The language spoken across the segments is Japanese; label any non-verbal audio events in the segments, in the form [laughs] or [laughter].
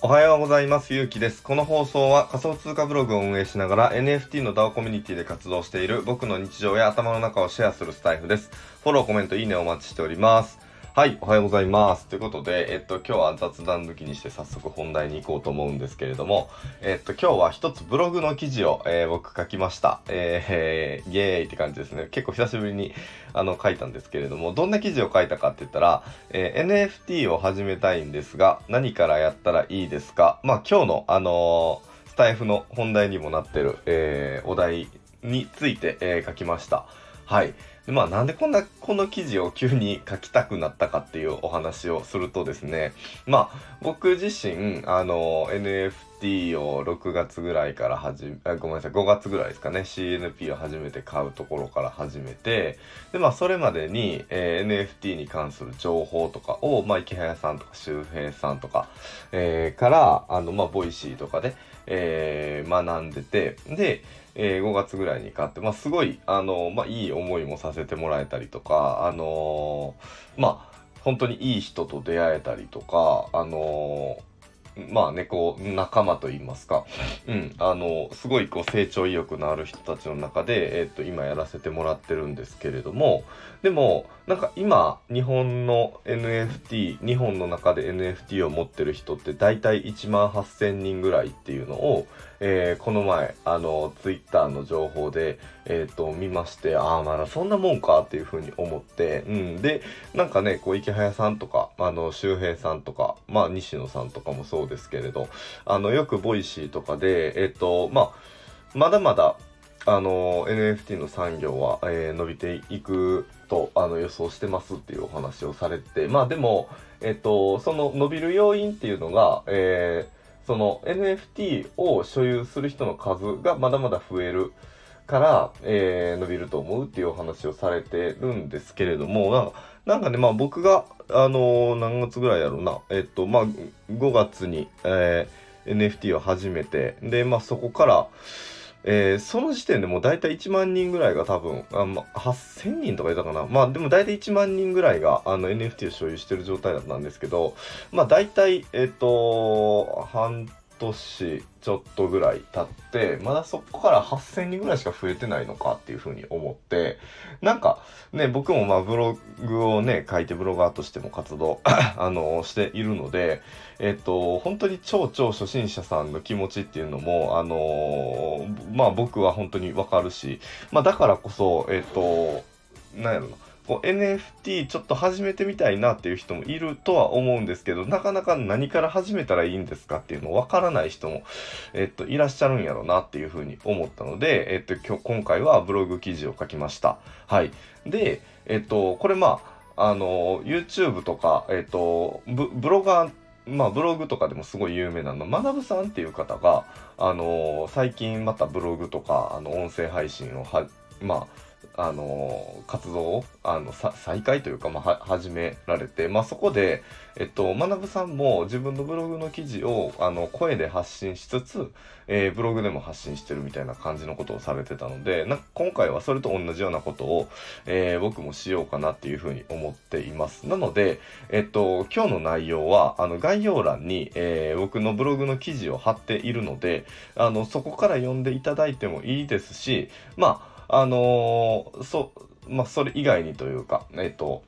おはようございます。ゆうきです。この放送は仮想通貨ブログを運営しながら NFT の DAO コミュニティで活動している僕の日常や頭の中をシェアするスタイフです。フォロー、コメント、いいねお待ちしております。はい、おはようございます。ということで、えっと、今日は雑談抜きにして早速本題に行こうと思うんですけれども、えっと、今日は一つブログの記事を、えー、僕書きました。えー、イエーイって感じですね。結構久しぶりに、あの、書いたんですけれども、どんな記事を書いたかって言ったら、えー、NFT を始めたいんですが、何からやったらいいですか？まあ、今日の、あのスタイフの本題にもなってる、えお題について、え書きました。はい。まあなんでこんなこの記事を急に書きたくなったかっていうお話をするとですねまあ僕自身あの NFT を6月ぐらいから始めごめんなさい5月ぐらいですかね CNP を初めて買うところから始めてでまあそれまでに、えー、NFT に関する情報とかをまあイケハヤさんとか周平さんとか、えー、からあのまあ Voicy とかで、えー、学んでてでえー、5月ぐらいに買って、まあ、すごい、あのまあ、いい思いもさせてもらえたりとか、あの、まあ、本当にいい人と出会えたりとか、あのまあね、こう、仲間と言いますか、うん、あの、すごいこう成長意欲のある人たちの中で、えっ、と、今やらせてもらってるんですけれども、でも、なんか今、日本の NFT、日本の中で NFT を持ってる人って大体1万8000人ぐらいっていうのを、えー、この前、あの、ツイッターの情報で、えっ、ー、と、見まして、ああ、まだそんなもんかっていうふうに思って、うん。で、なんかね、こう、イケハヤさんとか、あの、周平さんとか、まあ、西野さんとかもそうですけれど、あの、よく Voicy とかで、えっ、ー、と、まあ、まだまだ、あの NFT の産業は、えー、伸びていくとあの予想してますっていうお話をされてまあでも、えっと、その伸びる要因っていうのが、えー、その NFT を所有する人の数がまだまだ増えるから、えー、伸びると思うっていうお話をされてるんですけれどもなんかねまあ僕があの何月ぐらいやろうな。えっとまあ5月に、えー、NFT を始めてでまあそこからえー、その時点でもう大体1万人ぐらいが多分、あま、8000人とかいたかな。まあでも大体1万人ぐらいがあの NFT を所有してる状態だったんですけど、まあ大体、えっ、ー、と、半年ちょっとぐらい経って、まだそこから8000人ぐらいしか増えてないのかっていうふうに思って、なんかね、僕もまあブログをね、書いてブロガーとしても活動 [laughs] あの、しているので、えっと、本当に超超初心者さんの気持ちっていうのも、あのまあ僕は本当にわかるし、まあだからこそ、えっと、なんやろな、こう NFT ちょっと始めてみたいなっていう人もいるとは思うんですけど、なかなか何から始めたらいいんですかっていうのわからない人も、えっと、いらっしゃるんやろうなっていうふうに思ったので、えっと、今日、今回はブログ記事を書きました。はい。で、えっと、これまあ、あの、YouTube とか、えっと、ブブロガー、まあ、ブログとかでもすごい有名なの、まなぶさんっていう方が、あの最近またブログとか、あの、音声配信をは、まあ、あの活動をあの再開というか、まあ、始められて、まあ、そこで、えっと、学さんも自分のブログの記事をあの声で発信しつつ、えー、ブログでも発信してるみたいな感じのことをされてたのでな今回はそれと同じようなことを、えー、僕もしようかなっていうふうに思っています。なので、えっと、今日の内容はあの概要欄に、えー、僕のブログの記事を貼っているのであのそこから読んでいただいてもいいですしまああのー、そ、まあ、それ以外にというか、えっ、と、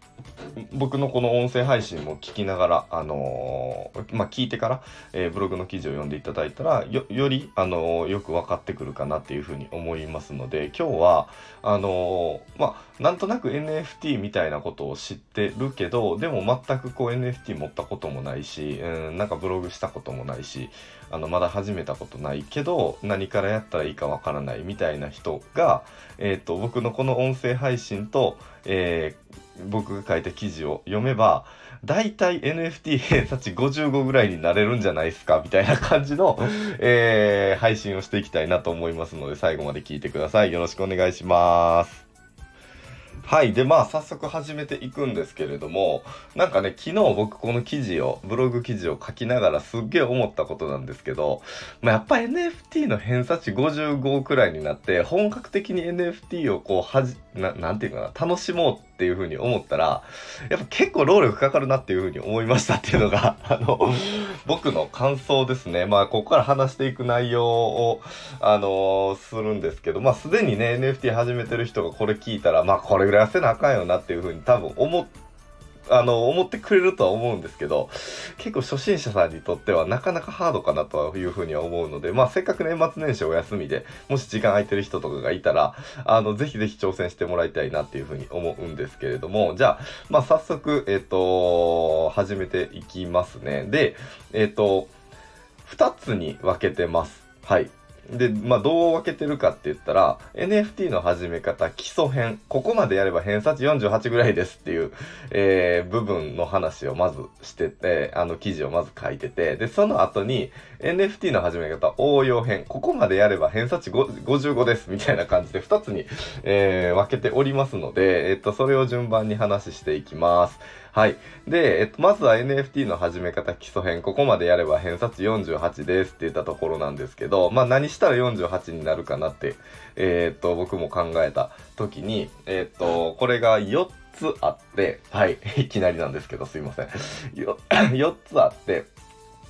僕のこの音声配信も聞きながら、あのー、まあ、聞いてから、えー、ブログの記事を読んでいただいたら、よ、り、あのー、よく分かってくるかなっていうふうに思いますので、今日は、あのまあ、なんとなく NFT みたいなことを知ってるけど、でも全くこう NFT 持ったこともないし、うん、なんかブログしたこともないし、あの、まだ始めたことないけど、何からやったらいいかわからないみたいな人が、えっ、と、僕のこの音声配信と、えー僕が書いた記事を読めば、大体 NFT [laughs] 偏差値55ぐらいになれるんじゃないですか、みたいな感じの、えー、配信をしていきたいなと思いますので、最後まで聞いてください。よろしくお願いします。はい。で、まあ、早速始めていくんですけれども、なんかね、昨日僕この記事を、ブログ記事を書きながらすっげえ思ったことなんですけど、まあ、やっぱ NFT の偏差値55くらいになって、本格的に NFT をこう、はじ、ななんていうかな、楽しもうっていうふうに思ったら、やっぱ結構労力かかるなっていうふうに思いましたっていうのが、あの、僕の感想ですね。まあ、ここから話していく内容を、あのするんですけど、まあ、すでにね、NFT 始めてる人がこれ聞いたら、まあ、これぐらいせなあかんよなっていうふうに多分思って、あの、思ってくれるとは思うんですけど、結構初心者さんにとってはなかなかハードかなというふうには思うので、まあせっかく年末年始お休みで、もし時間空いてる人とかがいたら、あの、ぜひぜひ挑戦してもらいたいなっていうふうに思うんですけれども、じゃあ、まあ早速、えっ、と、始めていきますね。で、えっ、と、2つに分けてます。はい。で、まあ、どう分けてるかって言ったら、NFT の始め方、基礎編、ここまでやれば偏差値48ぐらいですっていう、えー、部分の話をまずしてて、あの記事をまず書いてて、で、その後に NFT の始め方、応用編、ここまでやれば偏差値55ですみたいな感じで2つに、えー、分けておりますので、えっと、それを順番に話していきます。はい。で、えっと、まずは NFT の始め方基礎編、ここまでやれば偏差値48ですって言ったところなんですけど、まあ何したら48になるかなって、えー、っと、僕も考えた時に、えー、っと、これが4つあって、はい。[laughs] いきなりなんですけど、すいません。4 [coughs] つあって、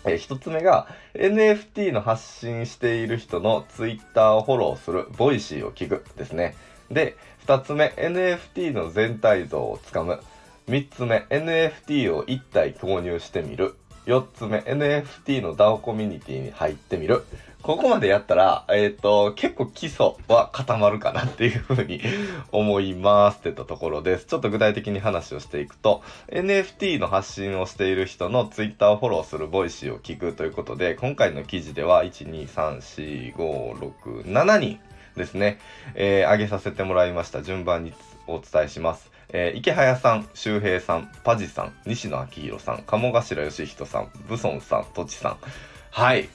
えー、1つ目が NFT の発信している人の Twitter をフォローする、 Voicy を聞くですね。で、2つ目、NFT の全体像をつかむ。3つ目、NFT を1体購入してみる。4つ目、NFT の DAO コミュニティに入ってみる。ここまでやったら、えっ、ー、と、結構基礎は固まるかなっていうふうに [laughs] 思いますってたところです。ちょっと具体的に話をしていくと、NFT の発信をしている人の Twitter をフォローする Voicy を聞くということで、今回の記事では、1、2、3、4、5、6、7人ですね、えー、上げさせてもらいました。順番にお伝えします。えー、イケハヤさん、周平さん、パジさん、西野亮廣さん、鴨頭義人さん、ブソンさん、とちさん。はい。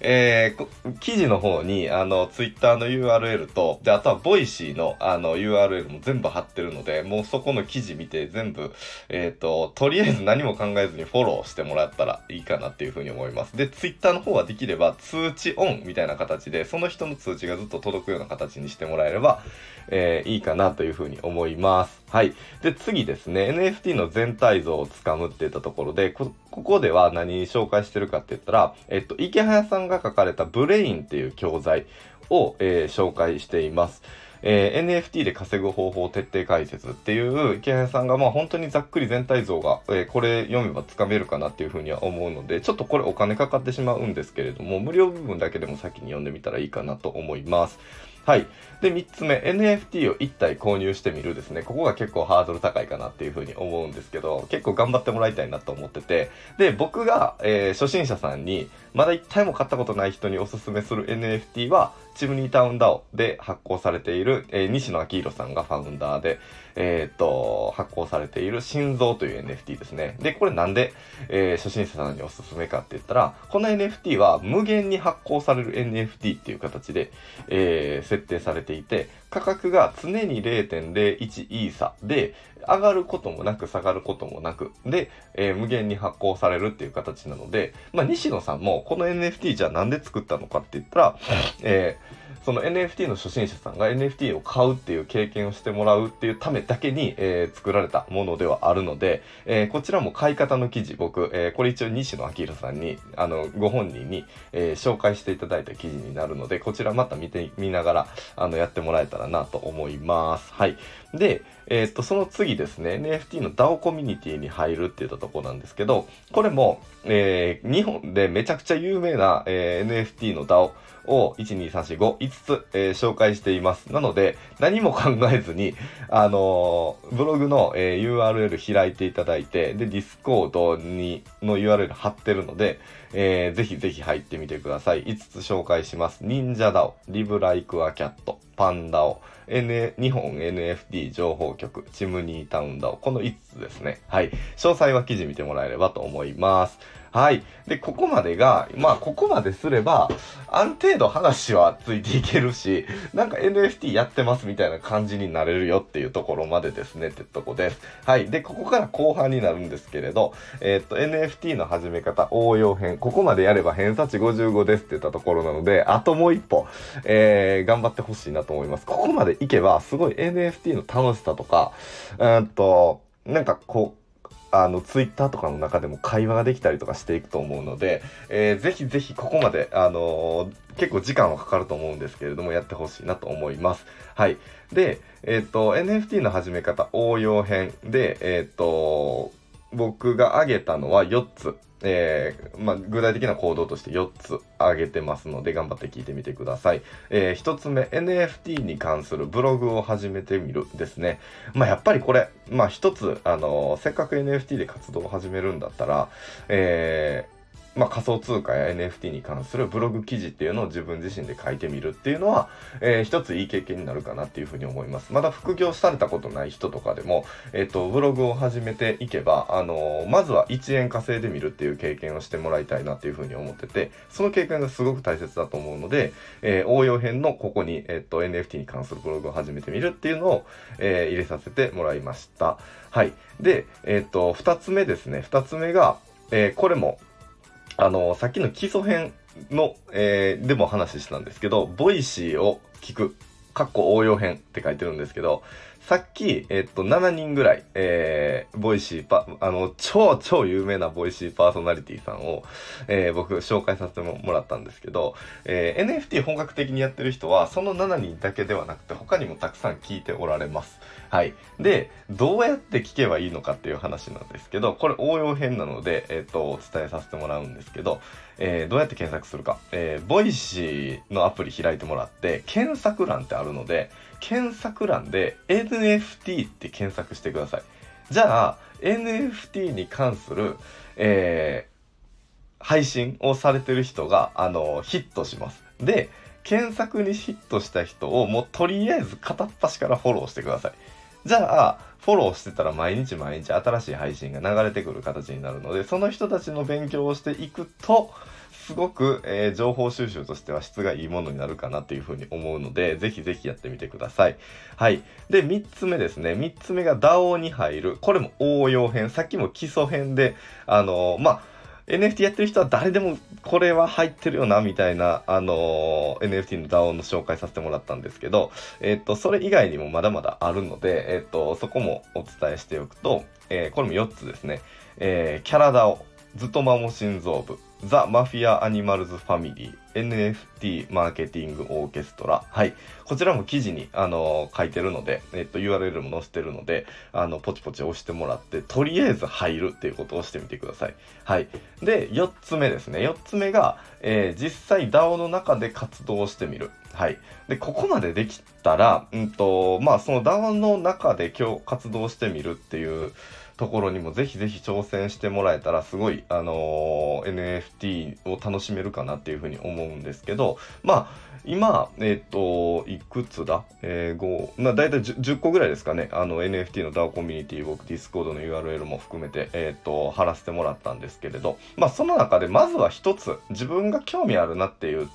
えー、記事の方に、あの、ツイッターの URL と、で、あとは Voicy の、あの、URL も全部貼ってるので、もうそこの記事見て全部、えっ、ー、と、とりあえず何も考えずにフォローしてもらったらいいかなっていうふうに思います。で、ツイッターの方はできれば通知オンみたいな形で、その人の通知がずっと届くような形にしてもらえれば、えー、いいかなというふうに思います。はい。で、次ですね、NFT の全体像をつかむって言ったところで、こ、ここでは何紹介してるかって言ったら、えっと、池早さんが書かれたブレインっていう教材を、えー、紹介しています。えー、NFT で稼ぐ方法徹底解説っていう池谷さんがまあ本当にざっくり全体像が、えー、これ読めばつかめるかなっていうふうには思うのでちょっとこれお金かかってしまうんですけれども無料部分だけでも先に読んでみたらいいかなと思います。はい。で、3つ目、NFT を1体購入してみるですね。ここが結構ハードル高いかなっていうふうに思うんですけど、結構頑張ってもらいたいなと思ってて、で、僕が、えー、初心者さんに、まだ1体も買ったことない人におすすめする NFT は、チムニータウンダオで発行されている、えー、西野昭弘さんがファウンダーで、えー、っと、発行されている心臓という NFT ですね。で、これなんで、えー、初心者さんにおすすめかって言ったら、この NFT は無限に発行される NFT っていう形で、えー、設定されていて、価格が常に0.01イーサで、上がることもなく下がることもなく、で、えー、無限に発行されるっていう形なので、まあ、西野さんもこの NFT じゃあなんで作ったのかって言ったら、えーその NFT の初心者さんが NFT を買うっていう経験をしてもらうっていうためだけに、えー、作られたものではあるので、えー、こちらも買い方の記事、僕、えー、これ一応西野明宏さんに、あの、ご本人に、え紹介していただいた記事になるので、こちらまた見て、見ながら、あの、やってもらえたらなと思います。はい。で、えっと、その次ですね、NFT の DAO コミュニティに入るって言ったとこなんですけど、これも、え日本でめちゃくちゃ有名な、え NFT の DAO、を12345、5つ、えー、紹介しています。なので、何も考えずに、あのー、ブログの、えー、URL 開いていただいて、で、Discord に、の URL 貼ってるので、えー、ぜひぜひ入ってみてください。5つ紹介します。忍者ダオ、リブライクアキャット、パンダオ、N、日本 NFT 情報局、チムニータウンダオ、この5つですね。はい。詳細は記事見てもらえればと思います。はい。で、ここまでが、まあ、ここまですれば、ある程度話はついていけるし、なんか NFT やってますみたいな感じになれるよっていうところまでですねってとこです。はい。で、ここから後半になるんですけれど、えー、っと、NFT の始め方、応用編。ここまでやれば偏差値55ですって言ったところなので、あともう一歩、えー、頑張ってほしいなと思います。ここまでいけば、すごい NFT の楽しさとか、うんと、なんかこう、あの、ツイッターとかの中でも会話ができたりとかしていくと思うので、えー、ぜひぜひここまで、あのー、結構時間はかかると思うんですけれども、やってほしいなと思います。はい。で、えっ、と、NFT の始め方、応用編で、えっ、と、僕が挙げたのは4つ。えー、まあ、具体的な行動として4つ挙げてますので、頑張って聞いてみてください。えー、1つ目、NFT に関するブログを始めてみるですね。まあ、やっぱりこれ、まあ、1つ、あのー、せっかく NFT で活動を始めるんだったら、えー、まあ、仮想通貨や NFT に関するブログ記事っていうのを自分自身で書いてみるっていうのは、えー、一ついい経験になるかなっていうふうに思います。まだ副業されたことない人とかでも、えっ、ー、と、ブログを始めていけば、あのー、まずは1円稼いでみるっていう経験をしてもらいたいなっていうふうに思ってて、その経験がすごく大切だと思うので、え応用編のここに、えっと、NFT に関するブログを始めてみるっていうのを、え入れさせてもらいました。はい。で、えっと、2つ目ですね。2つ目が、えこれもあの、さっきの基礎編の、えー、でも話したんですけど、 Voicy を聞く、かっこ応用編って書いてるんですけど、さっき、えっと、7人ぐらい、えー、 Voicy パ、あの、超超有名な Voicy パーソナリティさんを、えー、僕紹介させてもらったんですけど、えー、NFT 本格的にやってる人は、その7人だけではなくて、他にもたくさん聞いておられます。はい。で、どうやって聞けばいいのかっていう話なんですけど、これ応用編なので、えっ、と、お伝えさせてもらうんですけど、えー、どうやって検索するか。えー、 Voicy のアプリ開いてもらって、検索欄ってあるので、検索欄で NFT って検索してください。じゃあ、NFT に関する、えー、配信をされてる人が、あの、ヒットします。で、検索にヒットした人をもうとりあえず片っ端からフォローしてください。じゃあ、フォローしてたら毎日毎日新しい配信が流れてくる形になるので、その人たちの勉強をしていくと、すごく、えー、情報収集としては質がいいものになるかなっていうふうに思うので、ぜひぜひやってみてください。はい。で、3つ目ですね。3つ目が DAO に入る。これも応用編。さっきも基礎編で、あのー、まあ、NFT やってる人は誰でもこれは入ってるよな、みたいな、あの、NFT の DAO の紹介させてもらったんですけど、えっ、と、それ以外にもまだまだあるので、えっ、と、そこもお伝えしておくと、えこれも4つですね。えキャラ DAO、ずっとマモ心臓部、ザ・マフィア・アニマルズ・ファミリー、NFT マーケティング・オーケストラ。はい。こちらも記事に、あのー、書いてるので、えっと、URL も載せてるので、あの、ポチポチ押してもらって、とりあえず入るっていうことをしてみてください。はい。で、4つ目ですね。4つ目が、えー、実際 DAO の中で活動してみる。はい。で、ここまでできたら、うんと、まあ、その DAO の中で今日活動してみるっていう、ところにもぜひぜひ挑戦してもらえたらすごい、あのー、NFT を楽しめるかなっていうふうに思うんですけど、まあ、今、えっ、と、いくつだ？えー、5、まあ、大体 10, 10個ぐらいですかね。あの、NFT の DAO コミュニティ、僕、Discord の URL も含めて、えっ、と、貼らせてもらったんですけれど、まあ、その中で、まずは一つ、自分が興味あるなっていう、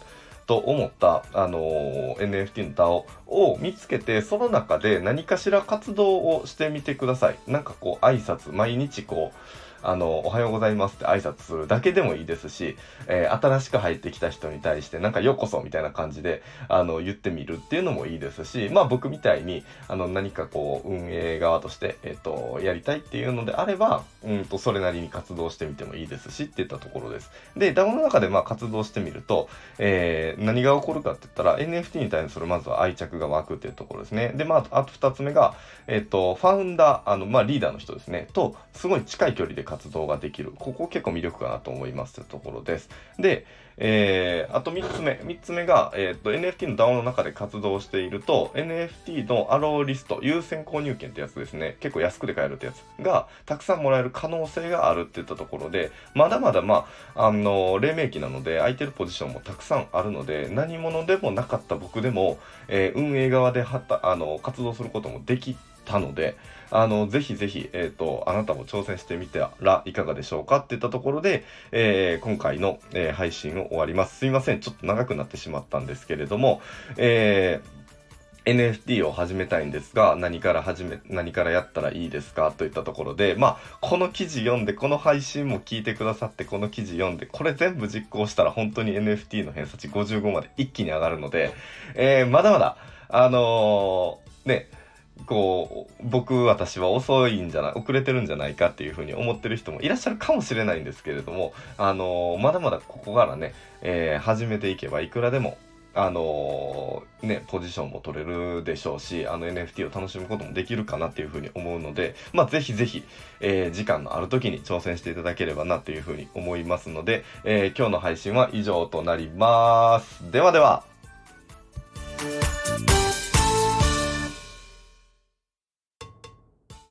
と思った、あのー、NFT の DAO を見つけて、その中で何かしら活動をしてみてください。なんかこう、挨拶、毎日こう、あの、おはようございますって挨拶するだけでもいいですし、えー、新しく入ってきた人に対して、なんかようこそみたいな感じで、あの、言ってみるっていうのもいいですし、まあ僕みたいに、あの、何かこう、運営側として、えっ、ー、と、やりたいっていうのであれば、うんと、それなりに活動してみてもいいですしっていったところです。で、DAO の中でまあ活動してみると、えー、何が起こるかって言ったら、NFT に対するまずは愛着が湧くっていうところですね。で、まあ、あと二つ目が、えっ、ー、と、ファウンダー、あの、まあリーダーの人ですね、と、すごい近い距離で活動ができる。ここ結構魅力かなと思いますというところです。で、えー、あと3つ目。3つ目が、えっ、と、NFT の DAO の中で活動していると、NFT のアローリスト、優先購入権ってやつですね。結構安くで買えるってやつが、たくさんもらえる可能性があるっていったところで、まだまだ、まあ、あの、黎明期なので、空いてるポジションもたくさんあるので、何者でもなかった僕でも、えー、運営側ではた、あの、活動することもできたので、あの、ぜひぜひ、えっ、ー、と、あなたも挑戦してみてらいかがでしょうかっていったところで、えー、今回の、えー、配信を終わります。すいません。ちょっと長くなってしまったんですけれども、えー、NFT を始めたいんですが、何から始め、何からやったらいいですかといったところで、まあ、この記事読んで、この配信も聞いてくださって、この記事読んで、これ全部実行したら本当に NFT の偏差値55まで一気に上がるので、えー、まだまだ、あのー、ね、こう、僕、私は遅いんじゃない、遅れてるんじゃないかっていうふうに思ってる人もいらっしゃるかもしれないんですけれども、あの、まだまだここからね、えー、始めていけばいくらでもあのー、ね、ポジションも取れるでしょうし、あの NFT を楽しむこともできるかなっていうふうに思うので、まあ、ぜひぜひ、えー、時間のある時に挑戦していただければなっていうふうに思いますので、えー、今日の配信は以上となります。ではでは。